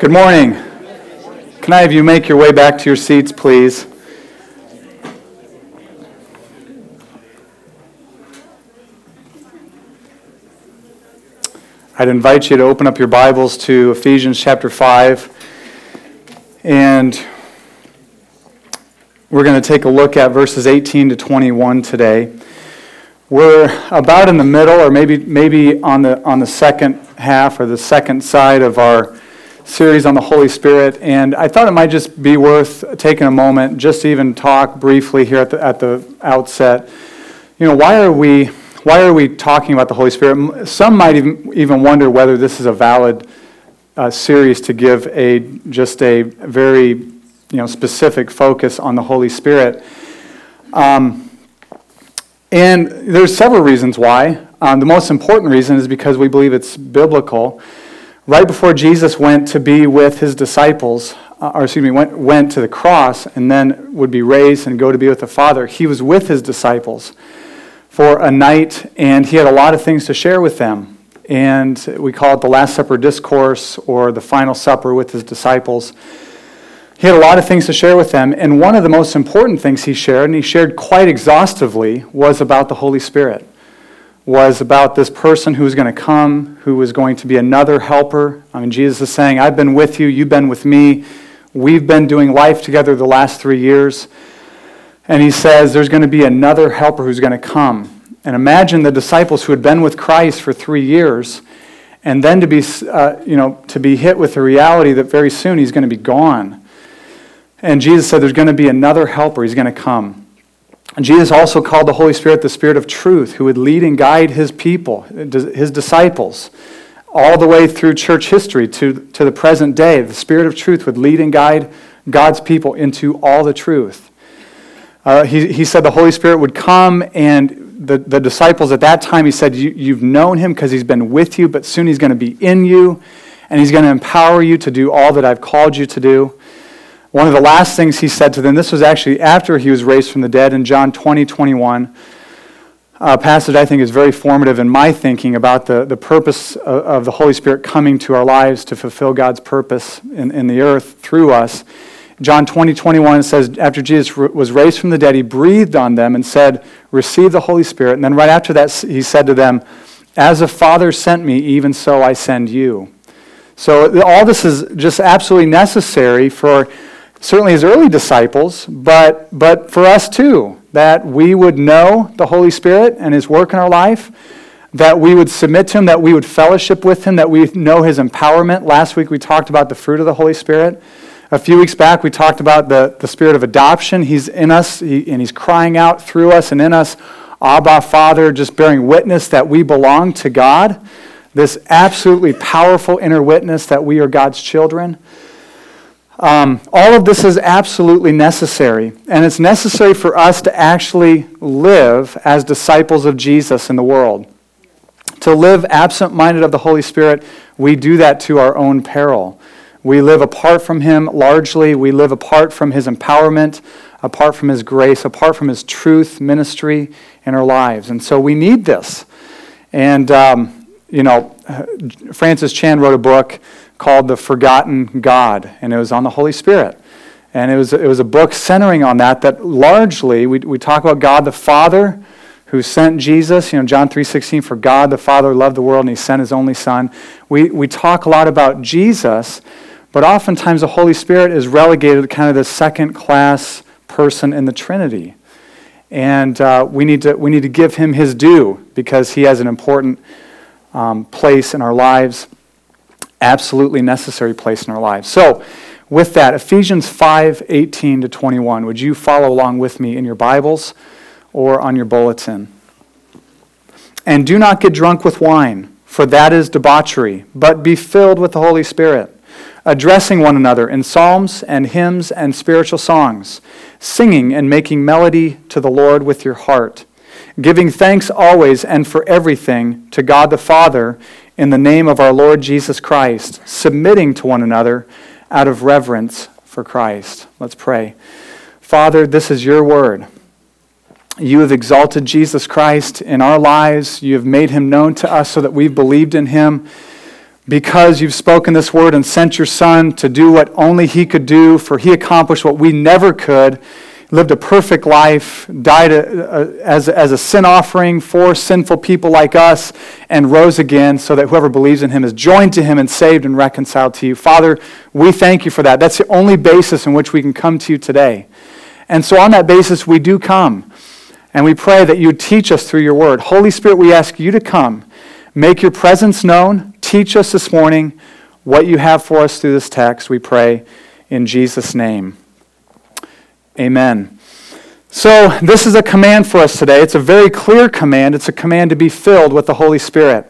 Good morning. Can I have you make your way back to your seats, please? I'd invite you to open up your Bibles to Ephesians chapter 5. And we're going to take a look at verses 18 to 21 today. We're about in the middle, or maybe, maybe on, the, on the second half or the second side of our series on the Holy Spirit, and I thought it might just be worth taking a moment just to even talk briefly here at the, at the outset. You know, why are we why are we talking about the Holy Spirit? Some might even, even wonder whether this is a valid uh, series to give a just a very you know specific focus on the Holy Spirit. Um, and there's several reasons why. Um, the most important reason is because we believe it's biblical right before Jesus went to be with his disciples, uh, or excuse me, went, went to the cross and then would be raised and go to be with the Father, he was with his disciples for a night and he had a lot of things to share with them. And we call it the Last Supper Discourse or the Final Supper with his disciples. He had a lot of things to share with them, and one of the most important things he shared, and he shared quite exhaustively, was about the Holy Spirit was about this person who was going to come, who was going to be another helper. I mean, Jesus is saying, I've been with you, you've been with me. We've been doing life together the last three years. And he says, There's going to be another helper who's going to come. And imagine the disciples who had been with Christ for three years, and then to be, uh, you know, to be hit with the reality that very soon he's going to be gone. And Jesus said, There's going to be another helper, he's going to come. Jesus also called the Holy Spirit the Spirit of truth, who would lead and guide his people, his disciples, all the way through church history to, to the present day. The Spirit of truth would lead and guide God's people into all the truth. Uh, he, he said the Holy Spirit would come, and the, the disciples at that time, he said, you, You've known him because he's been with you, but soon he's going to be in you, and he's going to empower you to do all that I've called you to do. One of the last things he said to them, this was actually after he was raised from the dead in John 20, 21. A passage I think is very formative in my thinking about the, the purpose of, of the Holy Spirit coming to our lives to fulfill God's purpose in, in the earth through us. John 20, 21 says, After Jesus was raised from the dead, he breathed on them and said, Receive the Holy Spirit. And then right after that, he said to them, As the Father sent me, even so I send you. So all this is just absolutely necessary for certainly his early disciples, but, but for us too, that we would know the Holy Spirit and his work in our life, that we would submit to him, that we would fellowship with him, that we know his empowerment. Last week we talked about the fruit of the Holy Spirit. A few weeks back we talked about the, the spirit of adoption. He's in us he, and he's crying out through us and in us, Abba, Father, just bearing witness that we belong to God. This absolutely powerful inner witness that we are God's children. Um, all of this is absolutely necessary, and it's necessary for us to actually live as disciples of Jesus in the world. To live absent minded of the Holy Spirit, we do that to our own peril. We live apart from Him largely, we live apart from His empowerment, apart from His grace, apart from His truth ministry in our lives. And so we need this. And, um, you know, Francis Chan wrote a book called The Forgotten God, and it was on the Holy Spirit. And it was, it was a book centering on that, that largely we, we talk about God the Father who sent Jesus. You know, John 3.16, for God the Father loved the world and he sent his only Son. We, we talk a lot about Jesus, but oftentimes the Holy Spirit is relegated to kind of the second class person in the Trinity. And uh, we, need to, we need to give him his due because he has an important um, place in our lives absolutely necessary place in our lives. So, with that, Ephesians 5 18 to 21. Would you follow along with me in your Bibles or on your bulletin? And do not get drunk with wine, for that is debauchery, but be filled with the Holy Spirit, addressing one another in psalms and hymns and spiritual songs, singing and making melody to the Lord with your heart, giving thanks always and for everything to God the Father in the name of our Lord Jesus Christ, submitting to one another out of reverence for Christ. Let's pray. Father, this is your word. You have exalted Jesus Christ in our lives. You have made him known to us so that we've believed in him. because you've spoken this word and sent your Son to do what only He could do, for He accomplished what we never could lived a perfect life, died a, a, as, as a sin offering for sinful people like us, and rose again so that whoever believes in him is joined to him and saved and reconciled to you. Father, we thank you for that. That's the only basis in which we can come to you today. And so, on that basis, we do come. And we pray that you teach us through your word. Holy Spirit, we ask you to come, make your presence known, teach us this morning what you have for us through this text, we pray in Jesus' name. Amen. So, this is a command for us today. It's a very clear command. It's a command to be filled with the Holy Spirit.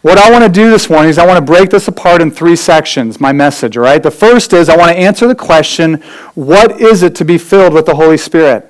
What I want to do this morning is I want to break this apart in three sections, my message, all right? The first is I want to answer the question, what is it to be filled with the Holy Spirit?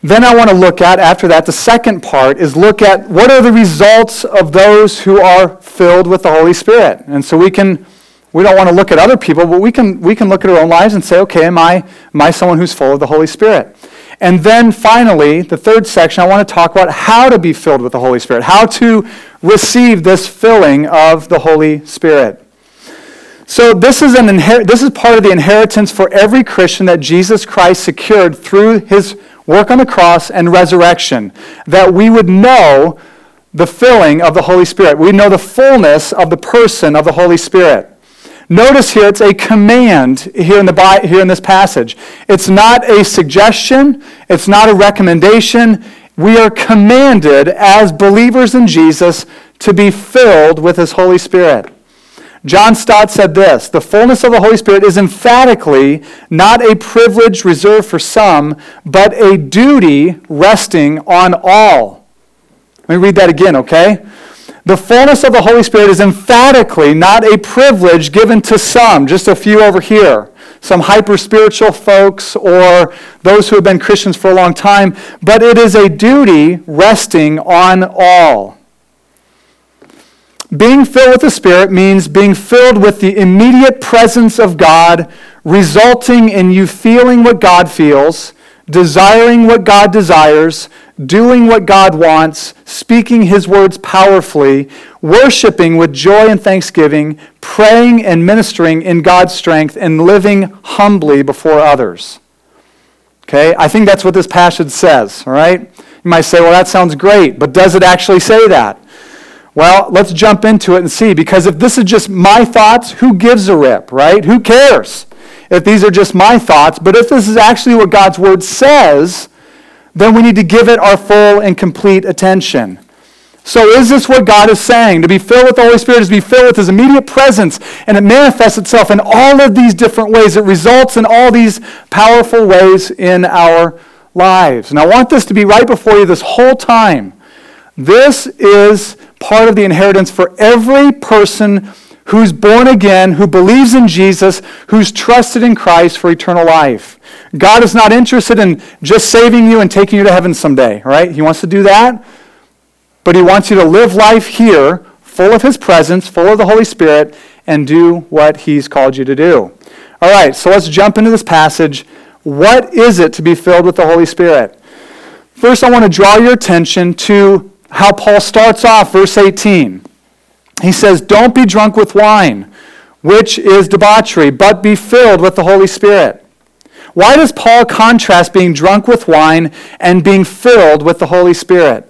Then I want to look at, after that, the second part is look at what are the results of those who are filled with the Holy Spirit. And so we can we don't want to look at other people, but we can, we can look at our own lives and say, okay, am I, am I someone who's full of the Holy Spirit? And then finally, the third section, I want to talk about how to be filled with the Holy Spirit, how to receive this filling of the Holy Spirit. So this is, an inher- this is part of the inheritance for every Christian that Jesus Christ secured through his work on the cross and resurrection, that we would know the filling of the Holy Spirit. We know the fullness of the person of the Holy Spirit. Notice here it's a command here in, the, here in this passage. It's not a suggestion, it's not a recommendation. We are commanded as believers in Jesus to be filled with His Holy Spirit. John Stott said this The fullness of the Holy Spirit is emphatically not a privilege reserved for some, but a duty resting on all. Let me read that again, okay? The fullness of the Holy Spirit is emphatically not a privilege given to some, just a few over here, some hyper spiritual folks or those who have been Christians for a long time, but it is a duty resting on all. Being filled with the Spirit means being filled with the immediate presence of God, resulting in you feeling what God feels, desiring what God desires, doing what God wants, speaking his words powerfully, worshiping with joy and thanksgiving, praying and ministering in God's strength, and living humbly before others. Okay? I think that's what this passage says, all right? You might say, well, that sounds great, but does it actually say that? Well, let's jump into it and see, because if this is just my thoughts, who gives a rip, right? Who cares if these are just my thoughts? But if this is actually what God's word says, then we need to give it our full and complete attention. So, is this what God is saying? To be filled with the Holy Spirit is to be filled with His immediate presence, and it manifests itself in all of these different ways. It results in all these powerful ways in our lives. And I want this to be right before you this whole time. This is part of the inheritance for every person who's born again, who believes in Jesus, who's trusted in Christ for eternal life. God is not interested in just saving you and taking you to heaven someday, right? He wants to do that, but he wants you to live life here full of his presence, full of the Holy Spirit, and do what he's called you to do. All right, so let's jump into this passage. What is it to be filled with the Holy Spirit? First, I want to draw your attention to how Paul starts off, verse 18. He says, Don't be drunk with wine, which is debauchery, but be filled with the Holy Spirit why does Paul contrast being drunk with wine and being filled with the Holy Spirit?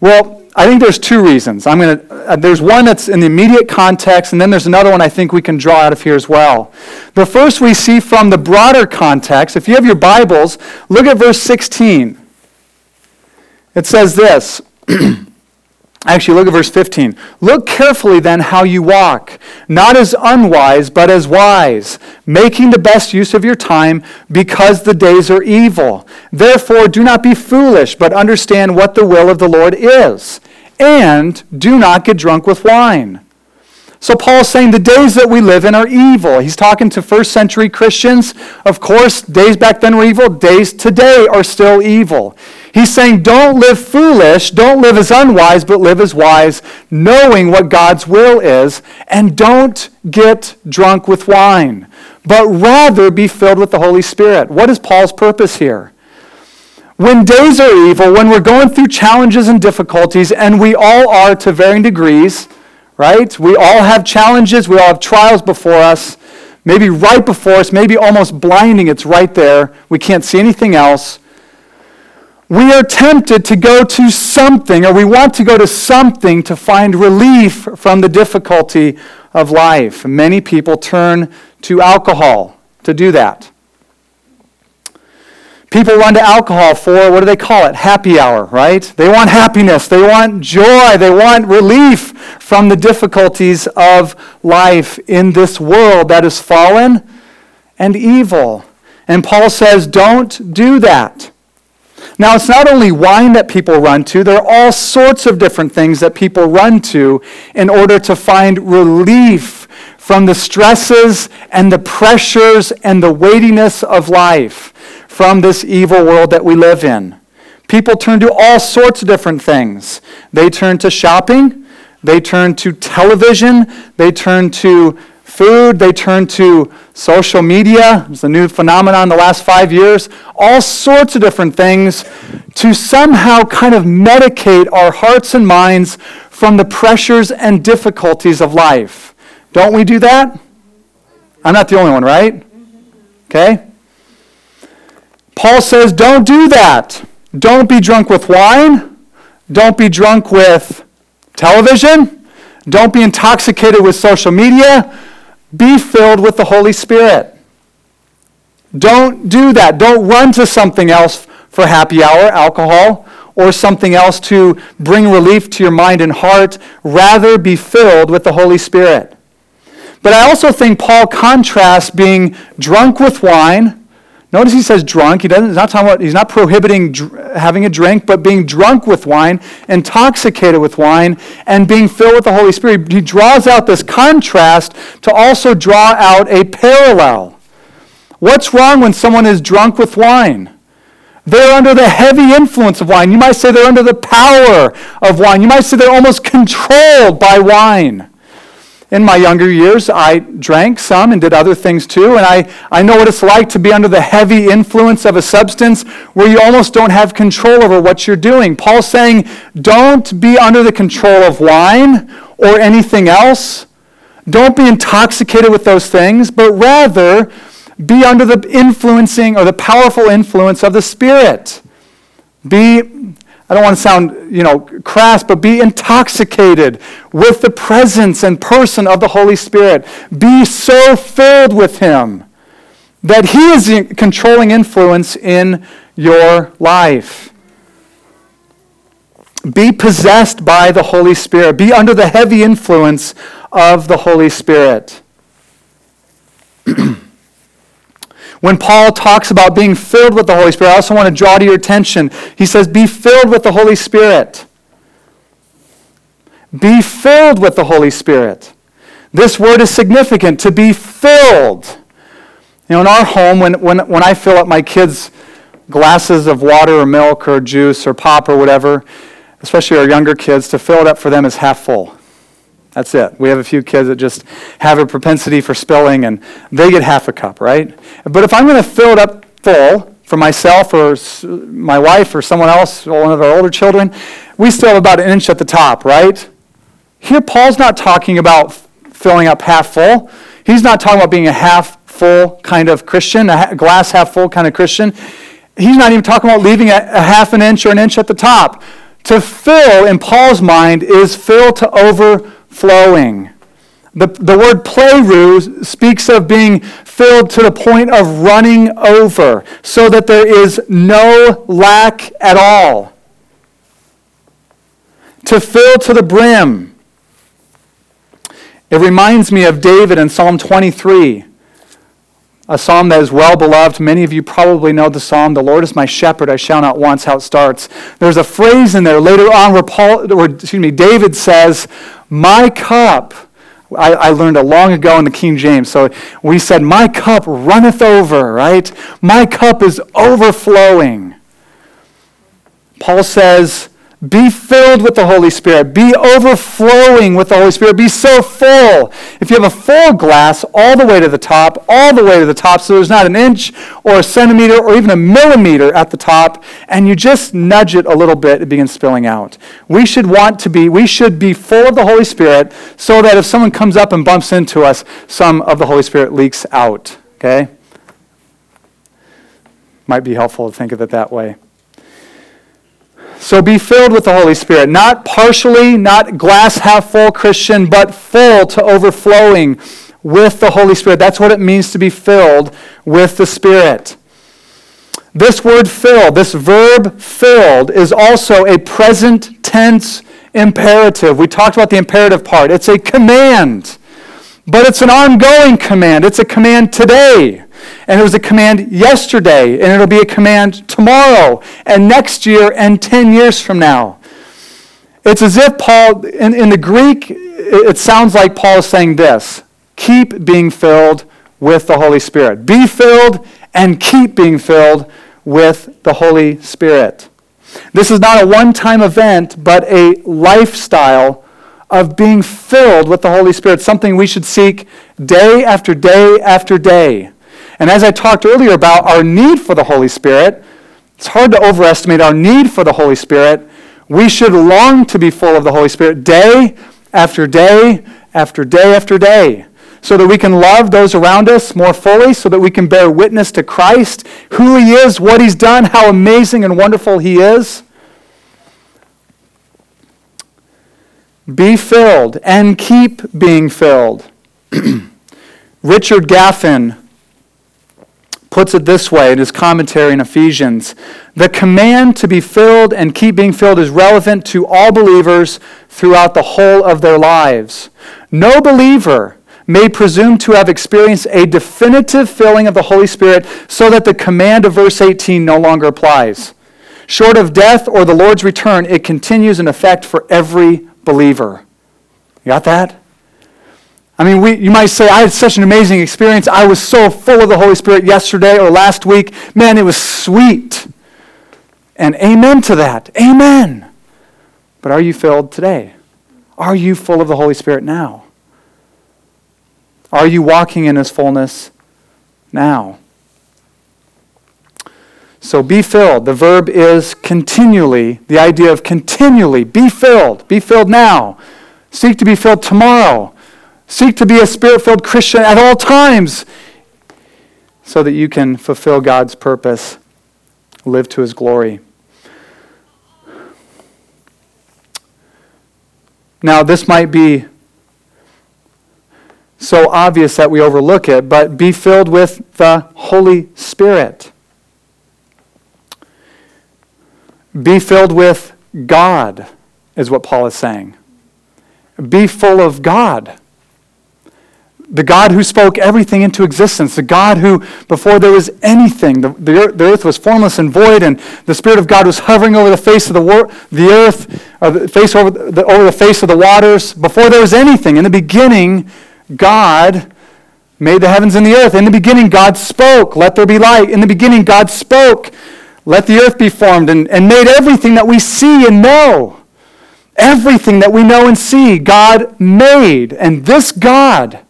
Well, I think there's two reasons. I'm going to uh, there's one that's in the immediate context and then there's another one I think we can draw out of here as well. The first we see from the broader context. If you have your Bibles, look at verse 16. It says this, Actually, look at verse 15. Look carefully then how you walk, not as unwise, but as wise, making the best use of your time because the days are evil. Therefore, do not be foolish, but understand what the will of the Lord is. And do not get drunk with wine. So Paul's saying the days that we live in are evil. He's talking to first century Christians. Of course, days back then were evil. Days today are still evil. He's saying, don't live foolish, don't live as unwise, but live as wise, knowing what God's will is, and don't get drunk with wine, but rather be filled with the Holy Spirit. What is Paul's purpose here? When days are evil, when we're going through challenges and difficulties, and we all are to varying degrees, right? We all have challenges, we all have trials before us. Maybe right before us, maybe almost blinding, it's right there. We can't see anything else. We are tempted to go to something, or we want to go to something to find relief from the difficulty of life. Many people turn to alcohol to do that. People run to alcohol for, what do they call it? Happy hour, right? They want happiness. They want joy. They want relief from the difficulties of life in this world that is fallen and evil. And Paul says, don't do that. Now, it's not only wine that people run to, there are all sorts of different things that people run to in order to find relief from the stresses and the pressures and the weightiness of life from this evil world that we live in. People turn to all sorts of different things. They turn to shopping, they turn to television, they turn to food, they turn to social media. It's a new phenomenon in the last five years. All sorts of different things to somehow kind of medicate our hearts and minds from the pressures and difficulties of life. Don't we do that? I'm not the only one, right? Okay? Paul says, don't do that. Don't be drunk with wine. Don't be drunk with television. Don't be intoxicated with social media. Be filled with the Holy Spirit. Don't do that. Don't run to something else for happy hour, alcohol, or something else to bring relief to your mind and heart. Rather, be filled with the Holy Spirit. But I also think Paul contrasts being drunk with wine Notice he says drunk. He doesn't, he's not talking about, he's not prohibiting dr- having a drink, but being drunk with wine, intoxicated with wine, and being filled with the Holy Spirit. He draws out this contrast to also draw out a parallel. What's wrong when someone is drunk with wine? They're under the heavy influence of wine. You might say they're under the power of wine. You might say they're almost controlled by wine. In my younger years, I drank some and did other things too, and I, I know what it's like to be under the heavy influence of a substance where you almost don't have control over what you're doing. Paul's saying, don't be under the control of wine or anything else. Don't be intoxicated with those things, but rather be under the influencing or the powerful influence of the Spirit. Be I don't want to sound, you know, crass, but be intoxicated with the presence and person of the Holy Spirit. Be so filled with Him that He is the controlling influence in your life. Be possessed by the Holy Spirit. Be under the heavy influence of the Holy Spirit. When Paul talks about being filled with the Holy Spirit, I also want to draw to your attention. He says, Be filled with the Holy Spirit. Be filled with the Holy Spirit. This word is significant to be filled. You know, in our home, when, when, when I fill up my kids' glasses of water or milk or juice or pop or whatever, especially our younger kids, to fill it up for them is half full. That's it. We have a few kids that just have a propensity for spilling, and they get half a cup, right? But if I'm going to fill it up full for myself or my wife or someone else, or one of our older children, we still have about an inch at the top, right? Here, Paul's not talking about filling up half full. He's not talking about being a half full kind of Christian, a glass half full kind of Christian. He's not even talking about leaving a, a half an inch or an inch at the top. To fill, in Paul's mind, is fill to over flowing. The, the word pleroo speaks of being filled to the point of running over, so that there is no lack at all. To fill to the brim. It reminds me of David in Psalm 23 a psalm that is well beloved. Many of you probably know the psalm, The Lord is my shepherd, I shall not want, how it starts. There's a phrase in there later on where Paul, excuse me, David says, My cup. I, I learned a long ago in the King James. So we said, My cup runneth over, right? My cup is overflowing. Paul says, Be filled with the Holy Spirit. Be overflowing with the Holy Spirit. Be so full. If you have a full glass all the way to the top, all the way to the top, so there's not an inch or a centimeter or even a millimeter at the top, and you just nudge it a little bit, it begins spilling out. We should want to be, we should be full of the Holy Spirit so that if someone comes up and bumps into us, some of the Holy Spirit leaks out. Okay? Might be helpful to think of it that way. So be filled with the Holy Spirit, not partially, not glass half full Christian, but full to overflowing with the Holy Spirit. That's what it means to be filled with the Spirit. This word filled, this verb filled, is also a present tense imperative. We talked about the imperative part. It's a command, but it's an ongoing command. It's a command today and it was a command yesterday, and it'll be a command tomorrow, and next year, and 10 years from now. It's as if Paul, in, in the Greek, it sounds like Paul is saying this keep being filled with the Holy Spirit. Be filled and keep being filled with the Holy Spirit. This is not a one time event, but a lifestyle of being filled with the Holy Spirit, something we should seek day after day after day. And as I talked earlier about our need for the Holy Spirit, it's hard to overestimate our need for the Holy Spirit. We should long to be full of the Holy Spirit day after day after day after day so that we can love those around us more fully, so that we can bear witness to Christ, who He is, what He's done, how amazing and wonderful He is. Be filled and keep being filled. Richard Gaffin puts it this way in his commentary in Ephesians The command to be filled and keep being filled is relevant to all believers throughout the whole of their lives. No believer may presume to have experienced a definitive filling of the Holy Spirit so that the command of verse 18 no longer applies. Short of death or the Lord's return, it continues in effect for every believer. You got that? I mean, we, you might say, I had such an amazing experience. I was so full of the Holy Spirit yesterday or last week. Man, it was sweet. And amen to that. Amen. But are you filled today? Are you full of the Holy Spirit now? Are you walking in His fullness now? So be filled. The verb is continually, the idea of continually. Be filled. Be filled now. Seek to be filled tomorrow. Seek to be a spirit filled Christian at all times so that you can fulfill God's purpose, live to his glory. Now, this might be so obvious that we overlook it, but be filled with the Holy Spirit. Be filled with God, is what Paul is saying. Be full of God the God who spoke everything into existence, the God who, before there was anything, the, the, the, earth was formless and void, and the Spirit of God was hovering over the face of the, war, the earth, or the face over the, over the face of the waters. Before there was anything, in the beginning, God made the heavens and the earth. In the beginning, God spoke, let there be light. In the beginning, God spoke, let the earth be formed, and, and made everything that we see and know. Everything that we know and see, God made. And this God,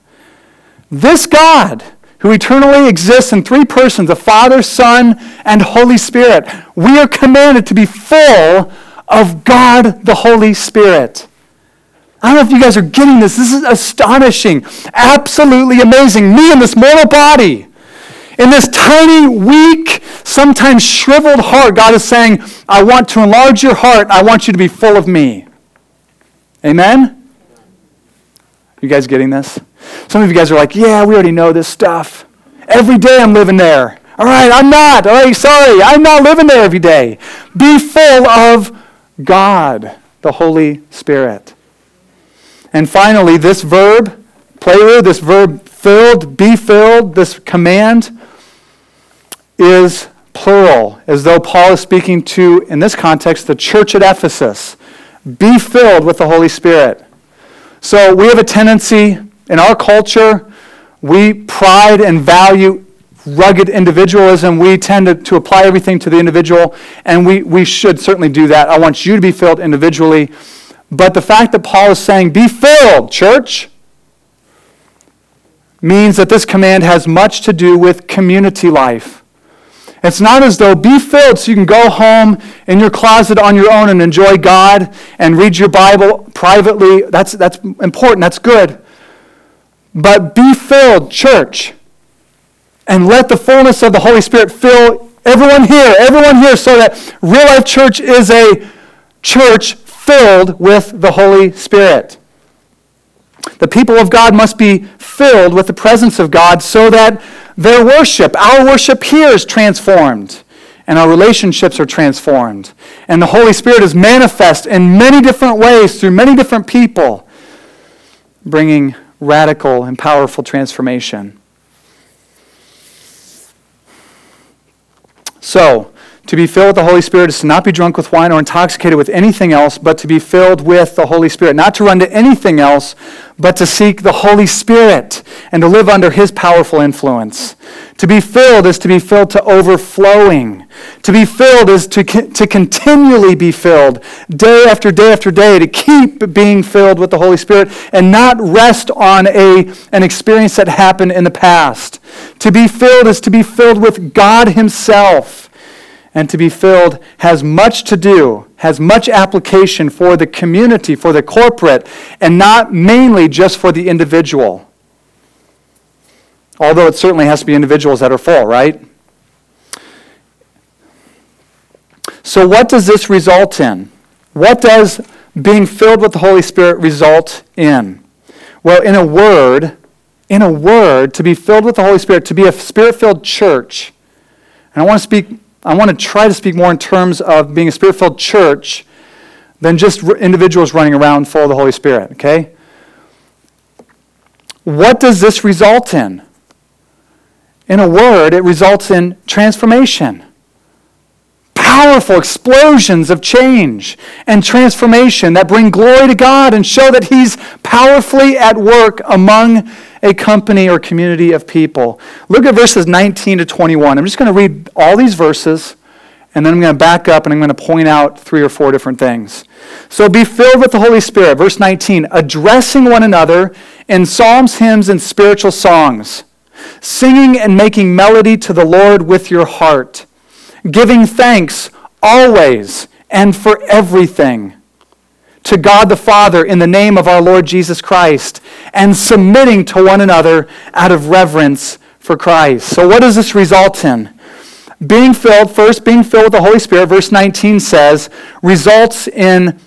this God, who eternally exists in three persons, the Father, Son, and Holy Spirit, we are commanded to be full of God the Holy Spirit. I don't know if you guys are getting this. This is astonishing, absolutely amazing. Me in this mortal body, in this tiny, weak, sometimes shriveled heart, God is saying, I want to enlarge your heart. I want you to be full of me. Amen? You guys getting this? Some of you guys are like, yeah, we already know this stuff. Every day I'm living there. All right, I'm not. All right, sorry. I'm not living there every day. Be full of God, the Holy Spirit. And finally, this verb, player, this verb filled, be filled, this command is plural, as though Paul is speaking to, in this context, the church at Ephesus. Be filled with the Holy Spirit. So we have a tendency in our culture, we pride and value rugged individualism. We tend to, to apply everything to the individual, and we, we should certainly do that. I want you to be filled individually. But the fact that Paul is saying, be filled, church, means that this command has much to do with community life. It's not as though be filled so you can go home in your closet on your own and enjoy God and read your Bible privately. That's, that's important, that's good. But be filled, church, and let the fullness of the Holy Spirit fill everyone here, everyone here, so that Real Life Church is a church filled with the Holy Spirit. The people of God must be filled with the presence of God so that their worship, our worship here is transformed and our relationships are transformed. And the Holy Spirit is manifest in many different ways through many different people, bringing radical and powerful transformation. So, to be filled with the Holy Spirit is to not be drunk with wine or intoxicated with anything else, but to be filled with the Holy Spirit. Not to run to anything else, but to seek the Holy Spirit and to live under His powerful influence. To be filled is to be filled to overflowing. To be filled is to, to continually be filled, day after day after day, to keep being filled with the Holy Spirit and not rest on a, an experience that happened in the past. To be filled is to be filled with God Himself and to be filled has much to do, has much application for the community, for the corporate, and not mainly just for the individual. Although it certainly has to be individuals that are full, right? So, what does this result in? What does being filled with the Holy Spirit result in? Well, in a word, in a word, to be filled with the Holy Spirit, to be a spirit filled church, and I want to speak I want to try to speak more in terms of being a spirit filled church than just individuals running around full of the Holy Spirit, okay? What does this result in? In a word, it results in transformation. Powerful explosions of change and transformation that bring glory to God and show that He's powerfully at work among a company or community of people. Look at verses 19 to 21. I'm just going to read all these verses, and then I'm going to back up and I'm going to point out three or four different things. So be filled with the Holy Spirit. Verse 19, addressing one another in psalms, hymns, and spiritual songs, singing and making melody to the Lord with your heart, giving thanks always and for everything to God the Father in the name of our Lord Jesus Christ and submitting to one another out of reverence for Christ. So, what does this result in? Being filled, first, being filled with the Holy Spirit, verse 19 says, results in,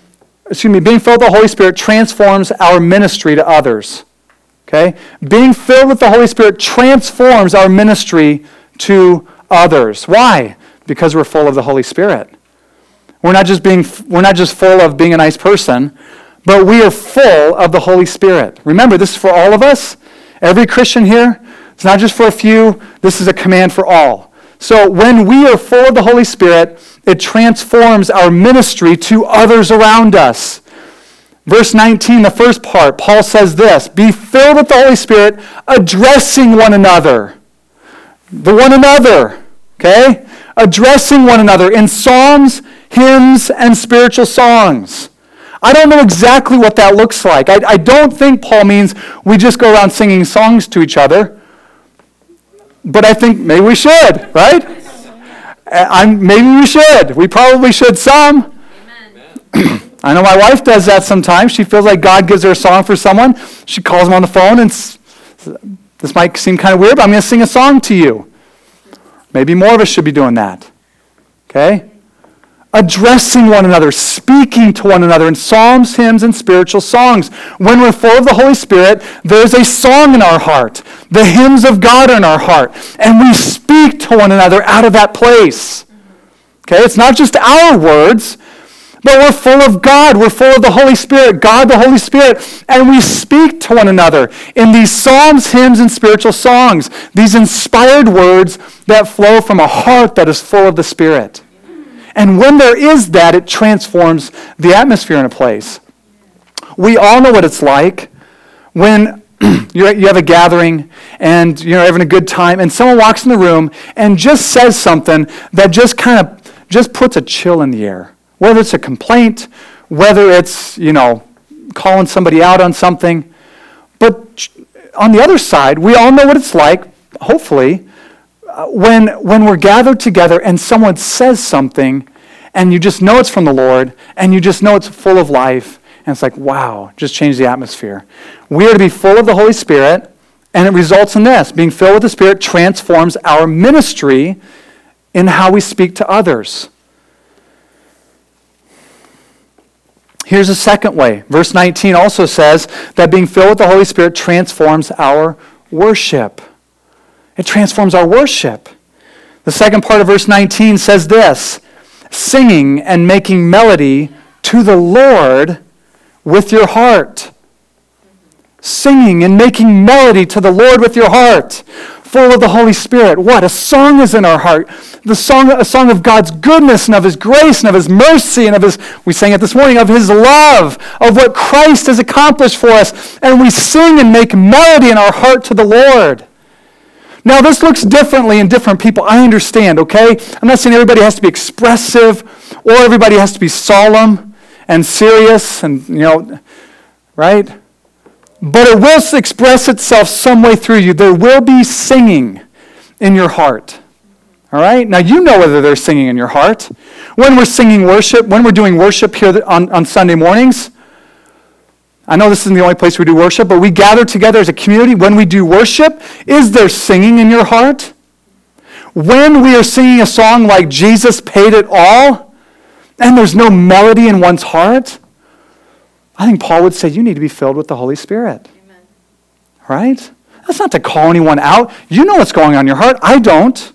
excuse me, being filled with the Holy Spirit transforms our ministry to others. Okay? Being filled with the Holy Spirit transforms our ministry to others. Why? Because we're full of the Holy Spirit. We're not just being we're not just full of being a nice person, but we are full of the Holy Spirit. Remember, this is for all of us. Every Christian here. It's not just for a few. This is a command for all. So when we are full of the Holy Spirit, it transforms our ministry to others around us. Verse 19, the first part, Paul says this Be filled with the Holy Spirit, addressing one another. The one another, okay? Addressing one another in psalms hymns, and spiritual songs. I don't know exactly what that looks like. I, I don't think Paul means we just go around singing songs to each other. But I think maybe we should, right? Uh, I'm, maybe we should. We probably should some. I know my wife does that sometimes. She feels like God gives her a song for someone. She calls them on the phone and this might seem kind of weird, but I'm going to sing a song to you. Maybe more of us should be doing that. Okay? addressing one another, speaking to one another in psalms, hymns, and spiritual songs. When we're full of the Holy Spirit, there's a song in our heart. The hymns of God are in our heart. And we speak to one another out of that place. Okay? It's not just our words, but we're full of God. We're full of the Holy Spirit, God the Holy Spirit. And we speak to one another in these psalms, hymns, and spiritual songs. These inspired words that flow from a heart that is full of the Spirit. And when there is that, it transforms the atmosphere in a place. We all know what it's like when you have a gathering and you're having a good time, and someone walks in the room and just says something that just kind of just puts a chill in the air. Whether it's a complaint, whether it's, you know, calling somebody out on something. But on the other side, we all know what it's like, hopefully, uh, when, when we're gathered together and someone says something and you just know it's from the Lord and you just know it's full of life and it's like, wow, just change the atmosphere. We are to be full of the Holy Spirit, and it results in this. Being filled with the Spirit transforms our ministry in how we speak to others. Here's a second way. Verse 19 also says that being filled with the Holy Spirit transforms our worship. It transforms our worship. The second part of verse 19 says this singing and making melody to the Lord with your heart. Singing and making melody to the Lord with your heart, full of the Holy Spirit. What? A song is in our heart. The song, a song of God's goodness and of His grace and of His mercy and of His, we sang it this morning, of His love, of what Christ has accomplished for us. And we sing and make melody in our heart to the Lord. Now, this looks differently in different people. I understand, okay? I'm not saying everybody has to be expressive or everybody has to be solemn and serious and, you know, right? But it will express itself some way through you. There will be singing in your heart. All right? Now, you know whether there's singing in your heart. When we're singing worship, when we're doing worship here on, on Sunday mornings, I know this isn't the only place we do worship, but we gather together as a community. When we do worship, is there singing in your heart? When we are singing a song like Jesus Paid It All, and there's no melody in one's heart, I think Paul would say you need to be filled with the Holy Spirit. Amen. Right? That's not to call anyone out. You know what's going on in your heart. I don't.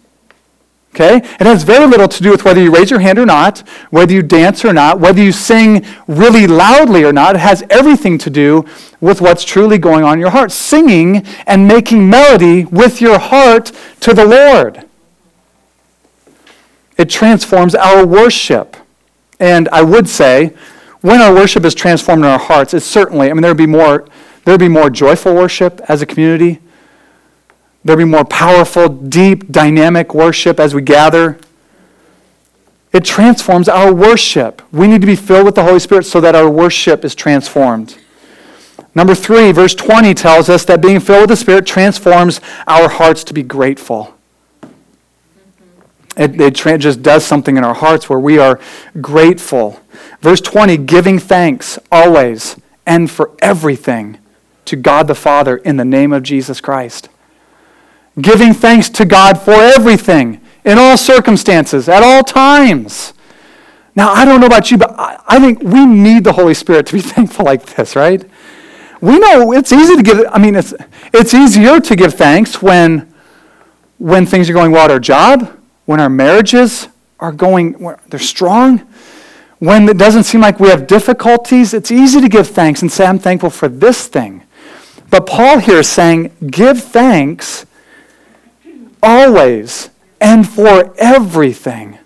Okay? It has very little to do with whether you raise your hand or not, whether you dance or not, whether you sing really loudly or not. It has everything to do with what's truly going on in your heart. Singing and making melody with your heart to the Lord. It transforms our worship. And I would say, when our worship is transformed in our hearts, it's certainly, I mean, there'd be more, there'd be more joyful worship as a community. There'd be more powerful, deep, dynamic worship as we gather. It transforms our worship. We need to be filled with the Holy Spirit so that our worship is transformed. Number three, verse 20 tells us that being filled with the Spirit transforms our hearts to be grateful. It, it tra- just does something in our hearts where we are grateful. Verse 20, giving thanks always and for everything to God the Father in the name of Jesus Christ. Giving thanks to God for everything, in all circumstances, at all times. Now, I don't know about you, but I, think we need the Holy Spirit to be thankful like this, right? We know it's easy to give, I mean, it's, it's easier to give thanks when, when things are going well at our job, when our marriages are going, they're strong, when it doesn't seem like we have difficulties, it's easy to give thanks and say, I'm thankful for this thing. But Paul here is saying, give thanks always and for everything.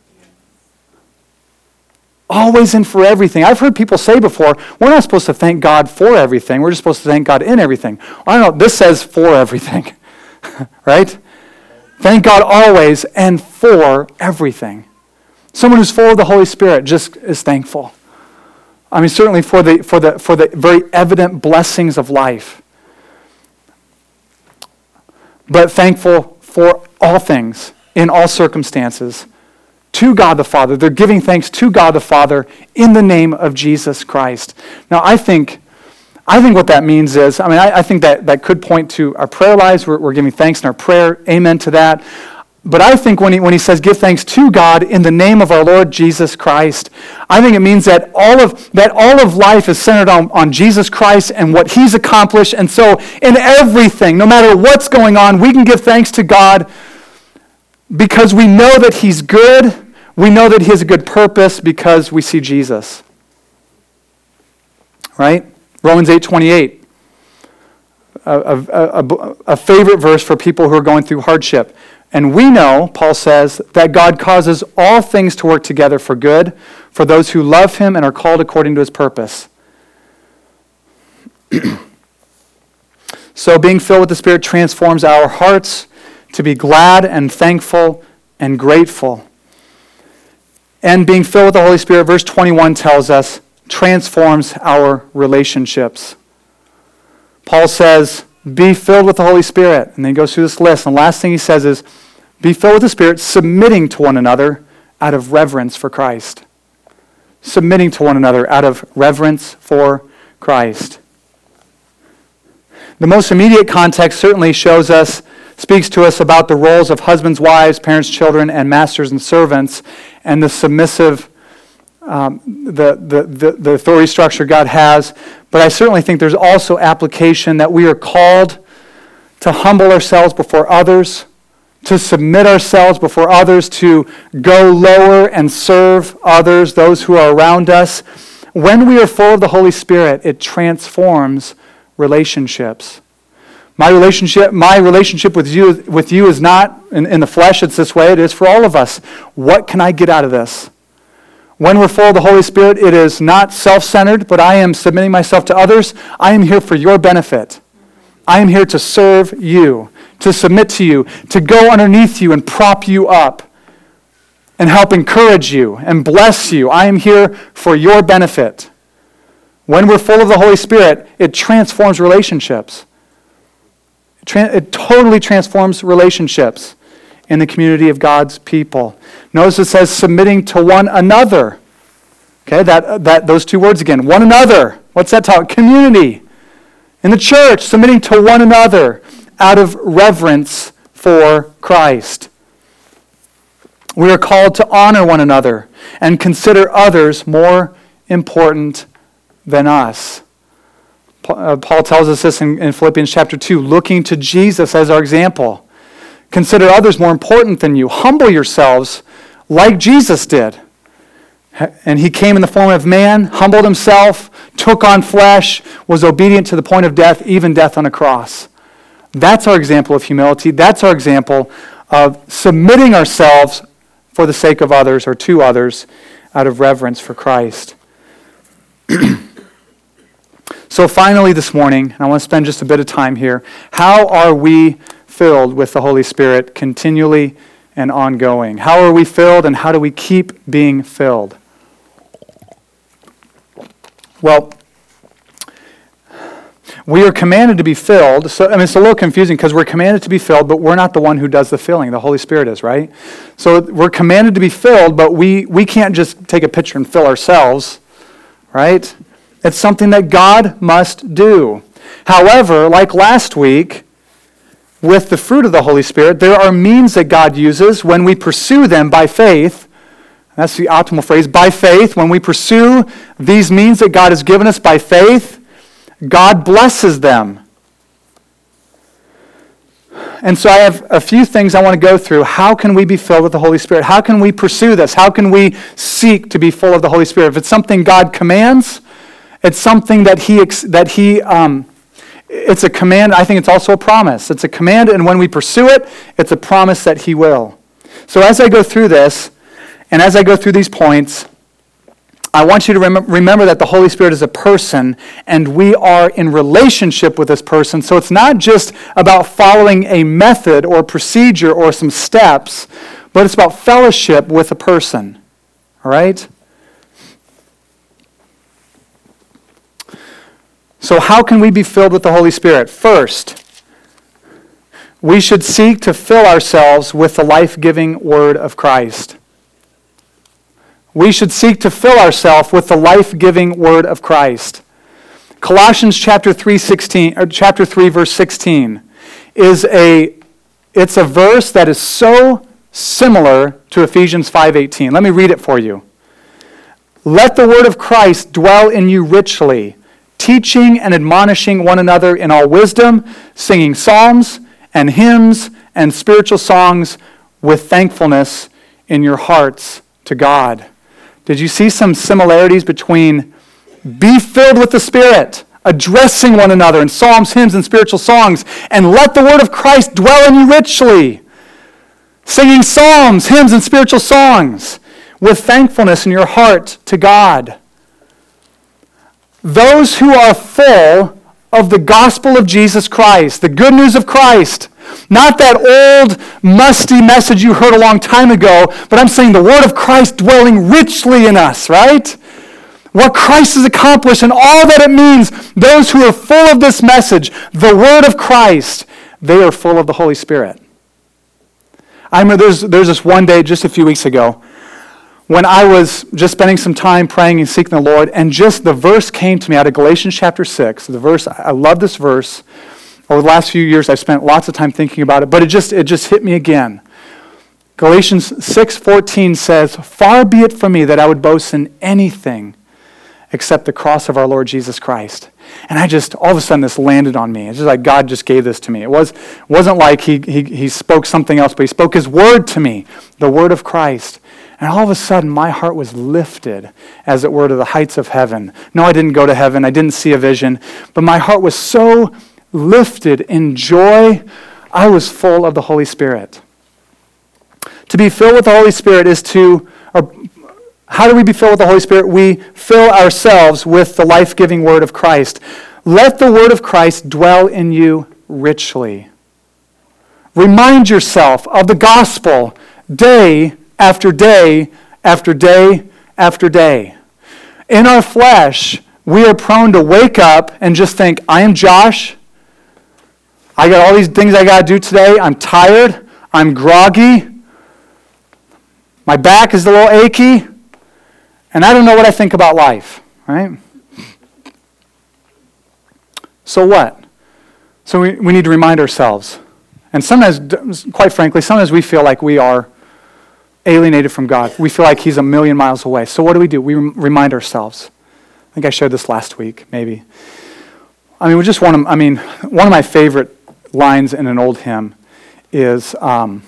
Always and for everything. I've heard people say before, we're not supposed to thank God for everything. We're just supposed to thank God in everything. I don't know. This says for everything, right? Thank God always and for everything. Someone who's full of the Holy Spirit just is thankful. I mean, certainly for the, for the, for the very evident blessings of life. But thankful for all things, in all circumstances, to God the Father. They're giving thanks to God the Father in the name of Jesus Christ. Now, I think I think what that means is, I mean, I, I think that, that could point to our prayer lives. We're, we're, giving thanks in our prayer. Amen to that. But I think when he, when he says give thanks to God in the name of our Lord Jesus Christ, I think it means that all of, that all of life is centered on, on Jesus Christ and what he's accomplished. And so in everything, no matter what's going on, we can give thanks to God because we know that he's good. We know that he has a good purpose because we see Jesus. Right? Romans 8.28, a, a, a, a favorite verse for people who are going through hardship. And we know, Paul says, that God causes all things to work together for good for those who love him and are called according to his purpose. So, being filled with the Spirit transforms our hearts to be glad and thankful and grateful. And being filled with the Holy Spirit, verse 21 tells us, transforms our relationships. Paul says, Be filled with the Holy Spirit. And then he goes through this list. And the last thing he says is, Be filled with the Spirit, submitting to one another out of reverence for Christ. Submitting to one another out of reverence for Christ. The most immediate context certainly shows us, speaks to us about the roles of husbands, wives, parents, children, and masters and servants, and the submissive, um, the, the, the, the authority structure God has. But I certainly think there's also application that we are called to humble ourselves before others, to submit ourselves before others, to go lower and serve others, those who are around us. When we are full of the Holy Spirit, it transforms relationships. My relationship, my relationship with you, with you is not in, in the flesh, it's this way, it is for all of us. What can I get out of this? When we're full of the Holy Spirit, it is not self centered, but I am submitting myself to others. I am here for your benefit. I am here to serve you, to submit to you, to go underneath you and prop you up and help encourage you and bless you. I am here for your benefit. When we're full of the Holy Spirit, it transforms relationships. It, totally transforms relationships in the community of God's people. Notice it says submitting to one another. Okay, that, that, those two words again. One another. What's that talk? Community. In the church, submitting to one another out of reverence for Christ. We are called to honor one another and consider others more important than us. Uh, Paul tells us this in, in Philippians chapter 2 looking to Jesus as our example. Consider others more important than you. Humble yourselves like Jesus did. And he came in the form of man, humbled himself, took on flesh, was obedient to the point of death, even death on a cross. That's our example of humility. That's our example of submitting ourselves for the sake of others or to others out of reverence for Christ. So, finally, this morning, I want to spend just a bit of time here. How are we filled with the Holy Spirit continually and ongoing? How are we filled, and how do we keep being filled? Well, we are commanded to be filled. So, I mean, it's a little confusing because we're commanded to be filled, but we're not the one who does the filling. The Holy Spirit is, right? So we're commanded to be filled, but we, we can't just take a pitcher and fill ourselves, right? It's something that God must do. However, like last week, with the fruit of the Holy Spirit, there are means that God uses when we pursue them by faith. That's the optimal phrase by faith. When we pursue these means that God has given us by faith, God blesses them. And so I have a few things I want to go through. How can we be filled with the Holy Spirit? How can we pursue this? How can we seek to be full of the Holy Spirit? If it's something God commands, it's something that he, that he um, it's a command. I think it's also a promise. It's a command, and when we pursue it, it's a promise that he will. So as I go through this, and as I go through these points, I want you to rem- remember that the Holy Spirit is a person, and we are in relationship with this person. So it's not just about following a method or procedure or some steps, but it's about fellowship with a person. All right? So, how can we be filled with the Holy Spirit? First, we should seek to fill ourselves with the life giving Word of Christ. We should seek to fill ourselves with the life giving Word of Christ. Colossians chapter 3, 16, or chapter 3, verse 16 is a, it's a verse that is so similar to Ephesians 5.18. Let me read it for you. Let the word of Christ dwell in you richly teaching and admonishing one another in all wisdom, singing psalms and hymns and spiritual songs with thankfulness in your hearts to God. Did you see some similarities between be filled with the Spirit, addressing one another in psalms, hymns, and spiritual songs, and let the word of Christ dwell in you richly? Singing psalms, hymns, and spiritual songs with thankfulness in your heart to God. Those who are full of the gospel of Jesus Christ, the good news of Christ. Not that old, musty message you heard a long time ago, but I'm saying the word of Christ dwelling richly in us, right? What Christ has accomplished and all that it means, those who are full of this message, the word of Christ, they are full of the Holy Spirit. I remember there's, there's this one day just a few weeks ago when I was just spending some time praying and seeking the Lord, and just the verse came to me out of Galatians chapter 6. The verse, I love this verse. Over the last few years, I've spent lots of time thinking about it, but it just, it just hit me again. Galatians 6:14 says, "Far be it from me that I would boast in anything except the cross of our Lord Jesus Christ." And I just, all of a sudden, this landed on me. It's just like God just gave this to me. It was, wasn't like he, he, he spoke something else, but he spoke his word to me, the word of Christ. And all of a sudden, my heart was lifted, as it were, to the heights of heaven. No, I didn't go to heaven. I didn't see a vision. But my heart was so lifted in joy, I was full of the Holy Spirit. To be filled with the Holy Spirit is to, or how do we be filled with the Holy Spirit? We fill ourselves with the life giving Word of Christ. Let the Word of Christ dwell in you richly. Remind yourself of the gospel day after day after day after day. In our flesh, we are prone to wake up and just think, I am Josh. I got all these things I got to do today. I'm tired. I'm groggy. My back is a little achy. And I don't know what I think about life, right? So what? So we, we need to remind ourselves. And sometimes, quite frankly, sometimes we feel like we are alienated from God. We feel like He's a million miles away. So what do we do? We remind ourselves. I think I shared this last week, maybe. I mean, we just want to, I mean, one of my favorite lines in an old hymn is, um,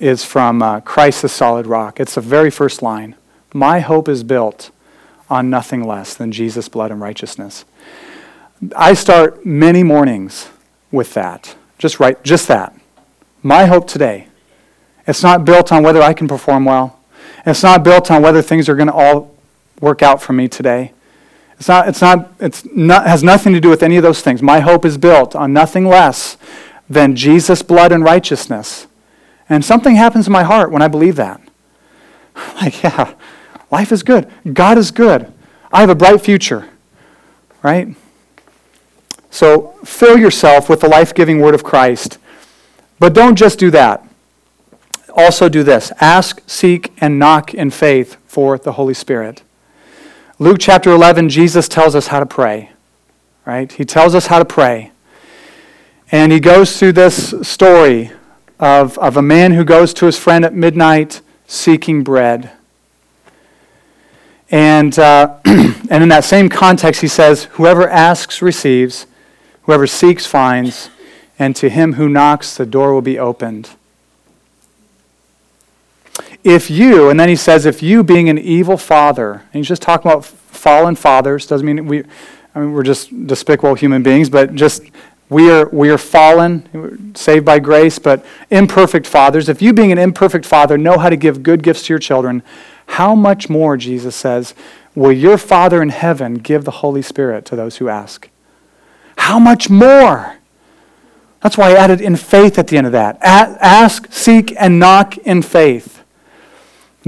is from uh, Christ the Solid Rock. It's the very first line. My hope is built on nothing less than Jesus' blood and righteousness. I start many mornings with that. Just right, just that. My hope today it's not built on whether I can perform well. It's not built on whether things are going to all work out for me today. It's not, it's not, it's not, has nothing to do with any of those things. My hope is built on nothing less than Jesus' blood and righteousness. And something happens in my heart when I believe that. Like, yeah, life is good. God is good. I have a bright future, right? So fill yourself with the life giving word of Christ. But don't just do that also do this ask, seek, and knock in faith for the Holy Spirit. Luke chapter 11, Jesus tells us how to pray, right? He tells us how to pray. And he goes through this story of, of a man who goes to his friend at midnight seeking bread. And, uh, and in that same context, he says, Whoever asks receives, whoever seeks finds, and to him who knocks, the door will be opened. If you, and then he says, if you being an evil father, and he's just talking about fallen fathers, doesn't mean we, I mean, we're just despicable human beings, but just we are, we are fallen, saved by grace, but imperfect fathers. If you, being an imperfect father, know how to give good gifts to your children, how much more, Jesus says, will your Father in heaven give the Holy Spirit to those who ask? How much more? That's why I added in faith at the end of that. Ask, seek, and knock in faith.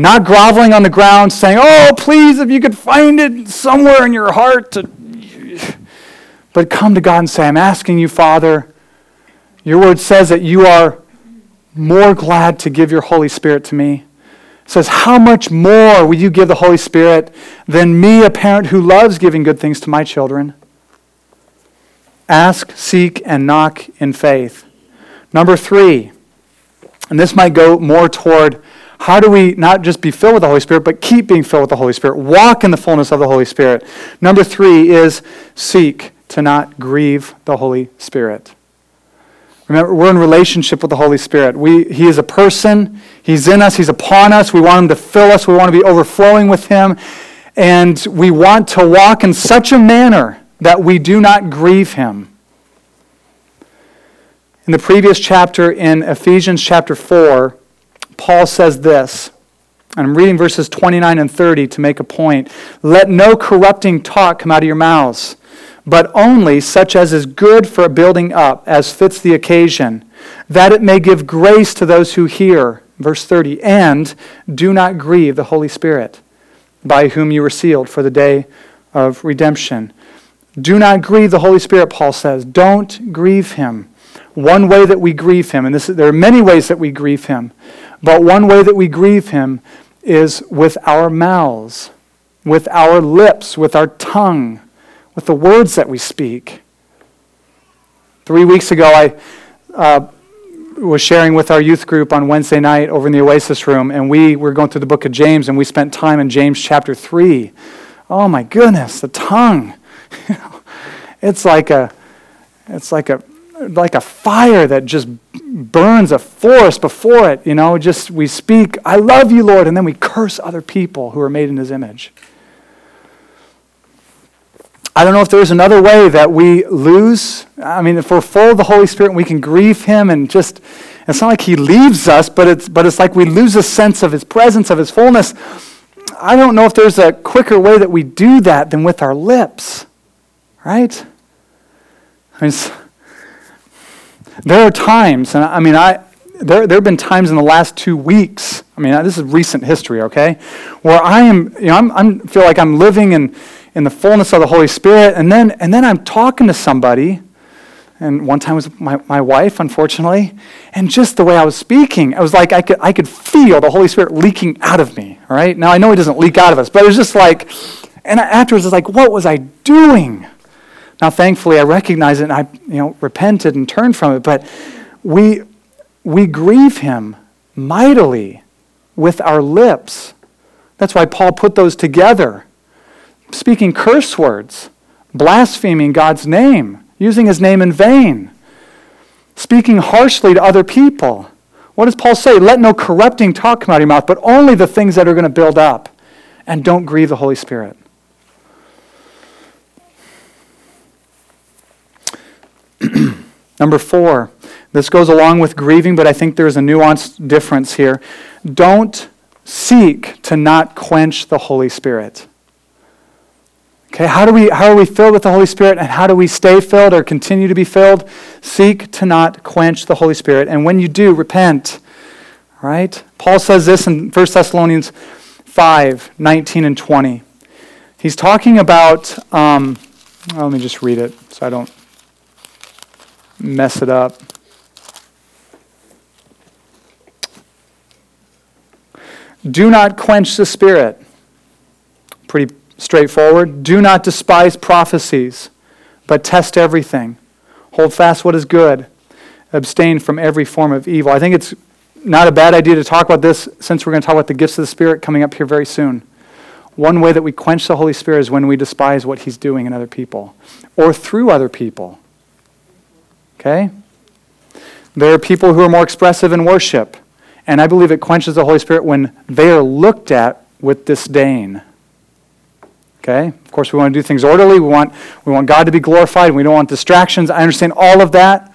Not groveling on the ground saying, Oh, please, if you could find it somewhere in your heart to. But come to God and say, I'm asking you, Father. Your word says that you are more glad to give your Holy Spirit to me. It says, How much more will you give the Holy Spirit than me, a parent who loves giving good things to my children? Ask, seek, and knock in faith. Number three, and this might go more toward how do we not just be filled with the Holy Spirit, but keep being filled with the Holy Spirit? Walk in the fullness of the Holy Spirit. Number three is seek to not grieve the Holy Spirit. Remember, we're in relationship with the Holy Spirit. We, he is a person. He's in us. He's upon us. We want Him to fill us. We want to be overflowing with Him. And we want to walk in such a manner that we do not grieve Him. In the previous chapter, in Ephesians chapter 4, Paul says this, and I'm reading verses 29 and 30 to make a point. Let no corrupting talk come out of your mouths, but only such as is good for building up, as fits the occasion, that it may give grace to those who hear. Verse 30, and do not grieve the Holy Spirit, by whom you were sealed for the day of redemption. Do not grieve the Holy Spirit, Paul says. Don't grieve him. One way that we grieve him, and this, there are many ways that we grieve him, but one way that we grieve him is with our mouths, with our lips, with our tongue, with the words that we speak. Three weeks ago, I uh, was sharing with our youth group on Wednesday night over in the Oasis room, and we were going through the book of James, and we spent time in James chapter 3. Oh my goodness, the tongue. it's like a it's like a like a fire that just burns a forest before it, you know, just we speak, I love you, Lord, and then we curse other people who are made in his image. I don't know if there's another way that we lose. I mean, if we're full of the Holy Spirit and we can grieve Him and just, it's not like He leaves us, but it's, but it's like we lose a sense of His presence, of His fullness. I don't know if there's a quicker way that we do that than with our lips, right? I mean, there are times, and I mean, I, there, there have been times in the last two weeks, I mean, this is recent history, okay, where I am, you know, I'm, I'm feel like I'm living in, in the fullness of the Holy Spirit. And then, and then I'm talking to somebody, and one time was my, my wife, unfortunately, and just the way I was speaking, it was like I could, I could feel the Holy Spirit leaking out of me, all right? Now, I know He doesn't leak out of us, but it was just like, and afterwards, it's like, what was I doing? Now, thankfully, I recognize it and I you know, repented and turned from it, but we, we grieve Him mightily with our lips. That's why Paul put those together speaking curse words, blaspheming God's name, using his name in vain, speaking harshly to other people. What does Paul say? Let no corrupting talk come out of your mouth, but only the things that are going to build up. And don't grieve the Holy Spirit. Number four, this goes along with grieving, but I think there's a nuanced difference here. Don't seek to not quench the Holy Spirit. Okay, how, do we, how are we filled with the Holy Spirit and how do we stay filled or continue to be filled? Seek to not quench the Holy Spirit. And when you do, repent. Right? Paul says this in 1 Thessalonians 5 19 and 20. He's talking about, um, well, let me just read it so I don't mess it up. Do not quench the Spirit. Pretty straightforward. Do not despise prophecies, but test everything. Hold fast what is good. Abstain from every form of evil. I think it's not a bad idea to talk about this since we're going to talk about the gifts of the Spirit coming up here very soon. One way that we quench the Holy Spirit is when we despise what He's doing in other people or through other people. Okay? There are people who are more expressive in worship, and I believe it quenches the Holy Spirit when they are looked at with disdain. Okay? Of course, we want to do things orderly. We want, we want God to be glorified. We don't want distractions. I understand all of that.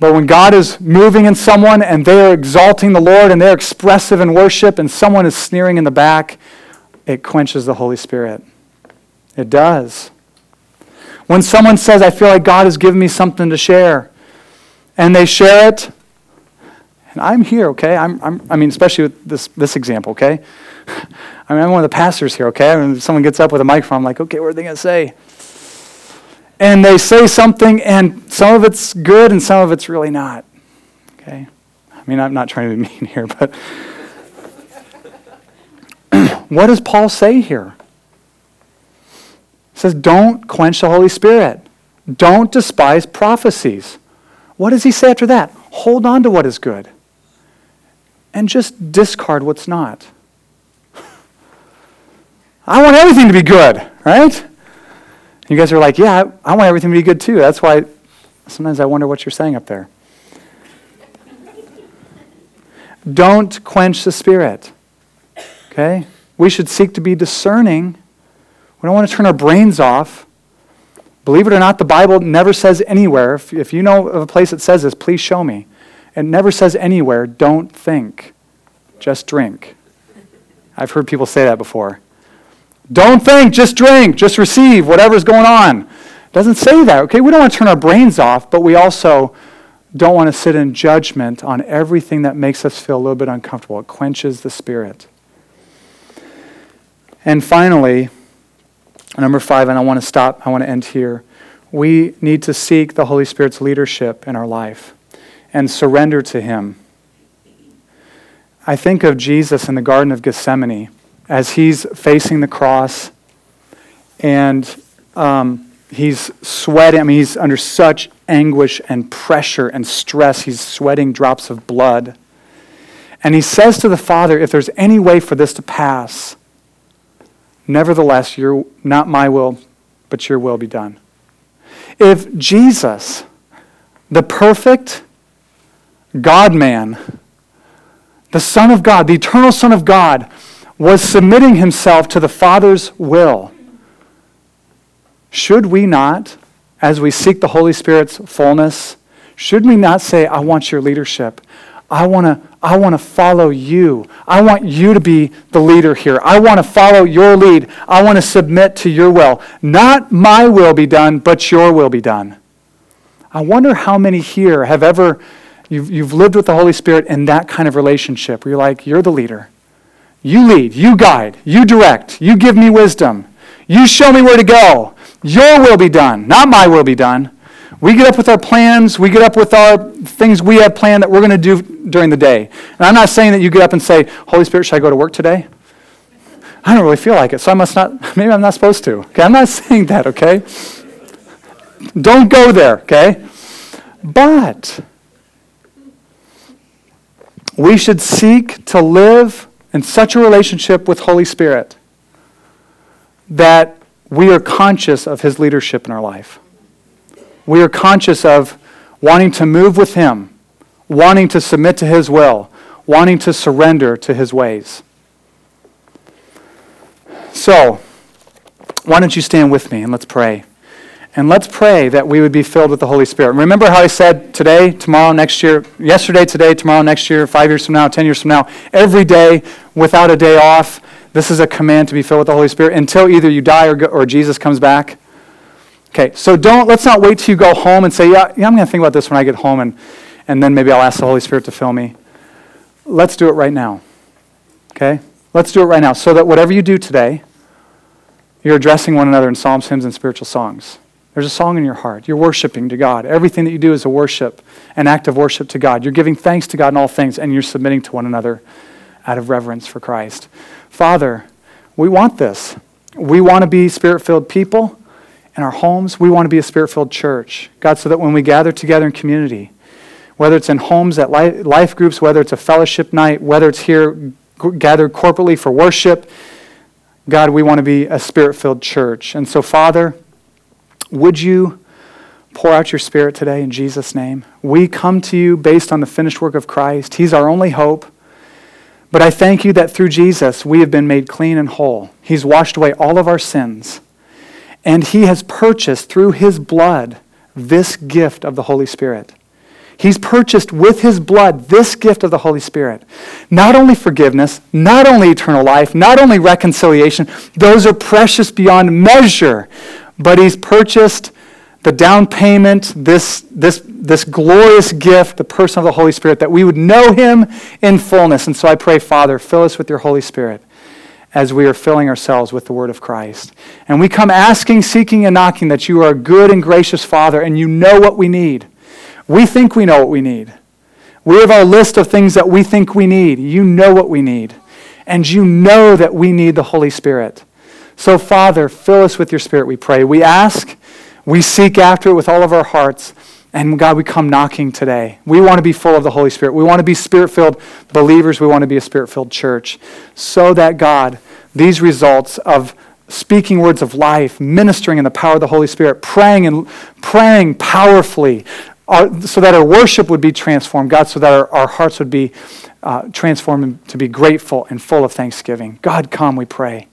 But when God is moving in someone and they are exalting the Lord and they're expressive in worship and someone is sneering in the back, it quenches the Holy Spirit. It does. When someone says, I feel like God has given me something to share, and they share it, and I'm here, okay? I'm, I'm, I mean, especially with this, this example, okay? I mean, I'm one of the pastors here, okay? And someone gets up with a microphone, I'm like, okay, what are they going to say? And they say something, and some of it's good and some of it's really not. Okay? I mean, I'm not trying to be mean here, but what does Paul say here? Says, don't quench the Holy Spirit. Don't despise prophecies. What does he say after that? Hold on to what is good and just discard what's not. I want everything to be good, right? You guys are like, yeah, I want everything to be good too. That's why sometimes I wonder what you're saying up there. Don't quench the spirit. Okay? We should seek to be discerning. We don't want to turn our brains off. Believe it or not, the Bible never says anywhere, if, if you know of a place that says this, please show me. It never says anywhere, don't think, just drink. I've heard people say that before. Don't think, just drink, just receive whatever's going on. It doesn't say that, okay? We don't want to turn our brains off, but we also don't want to sit in judgment on everything that makes us feel a little bit uncomfortable. It quenches the spirit. And finally, number five, and I want to stop, I want to end here. We need to seek the Holy Spirit's leadership in our life and surrender to Him. I think of Jesus in the Garden of Gethsemane as he's facing the cross and um, he's sweating. I mean, he's under such anguish and pressure and stress. He's sweating drops of blood. And he says to the Father, If there's any way for this to pass, nevertheless, your, not my will, but your will be done. If Jesus, the perfect God man, the Son of God, the eternal Son of God, was submitting himself to the Father's will, should we not, as we seek the Holy Spirit's fullness, should we not say, I want your leadership? I want to I want to follow you. I want you to be the leader here. I want to follow your lead. I want to submit to your will. Not my will be done, but your will be done. I wonder how many here have ever you've, you've lived with the Holy Spirit in that kind of relationship where you're like, you're the leader. You lead, you guide, you direct, you give me wisdom. You show me where to go. Your will be done, not my will be done. We get up with our plans, we get up with our things we have planned that we're going to do during the day. And I'm not saying that you get up and say, Holy Spirit, should I go to work today? I don't really feel like it, so I must not, maybe I'm not supposed to. Okay, I'm not saying that, okay? Don't go there, okay? But we should seek to live in such a relationship with Holy Spirit that we are conscious of his leadership in our life. We are conscious of wanting to move with him, wanting to submit to his will, wanting to surrender to his ways. So, why don't you stand with me and let's pray. And let's pray that we would be filled with the Holy Spirit. Remember how I said today, tomorrow, next year, yesterday, today, tomorrow, next year, five years from now, ten years from now, every day without a day off, this is a command to be filled with the Holy Spirit until either you die or, or Jesus comes back. Okay, so don't, let's not wait till you go home and say, yeah, yeah I'm going to think about this when I get home and, and then maybe I'll ask the Holy Spirit to fill me. Let's do it right now. Okay? Let's do it right now so that whatever you do today, you're addressing one another in psalms, hymns, and spiritual songs. There's a song in your heart. You're worshiping to God. Everything that you do is a worship, an act of worship to God. You're giving thanks to God in all things, and you're submitting to one another out of reverence for Christ. Father, we want this. We want to be spirit filled people in our homes. We want to be a spirit filled church. God, so that when we gather together in community, whether it's in homes at life groups, whether it's a fellowship night, whether it's here gathered corporately for worship, God, we want to be a spirit filled church. And so, Father, would you pour out your spirit today in Jesus' name? We come to you based on the finished work of Christ. He's our only hope. But I thank you that through Jesus we have been made clean and whole. He's washed away all of our sins. And He has purchased through His blood this gift of the Holy Spirit. He's purchased with His blood this gift of the Holy Spirit. Not only forgiveness, not only eternal life, not only reconciliation, those are precious beyond measure. But He's purchased the down payment, this, this, this glorious gift, the person of the Holy Spirit, that we would know him in fullness. And so I pray, Father, fill us with your Holy Spirit as we are filling ourselves with the word of Christ. And we come asking, seeking, and knocking that you are a good and gracious Father and you know what we need. We think we know what we need. We have our list of things that we think we need. You know what we need. And you know that we need the Holy Spirit. So, Father, fill us with your Spirit, we pray. We ask we seek after it with all of our hearts. And God, we come knocking today. We want to be full of the Holy Spirit. We want to be spirit filled believers. We want to be a spirit filled church. So that, God, these results of speaking words of life, ministering in the power of the Holy Spirit, praying and praying powerfully, our, so that our worship would be transformed, God, so that our, our hearts would be uh, transformed to be grateful and full of thanksgiving. God, come, we pray,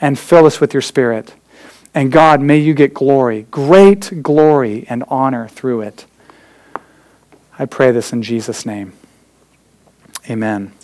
and fill us with your Spirit. And God, may you get glory, great glory and honor through it. I pray this in Jesus' name. Amen.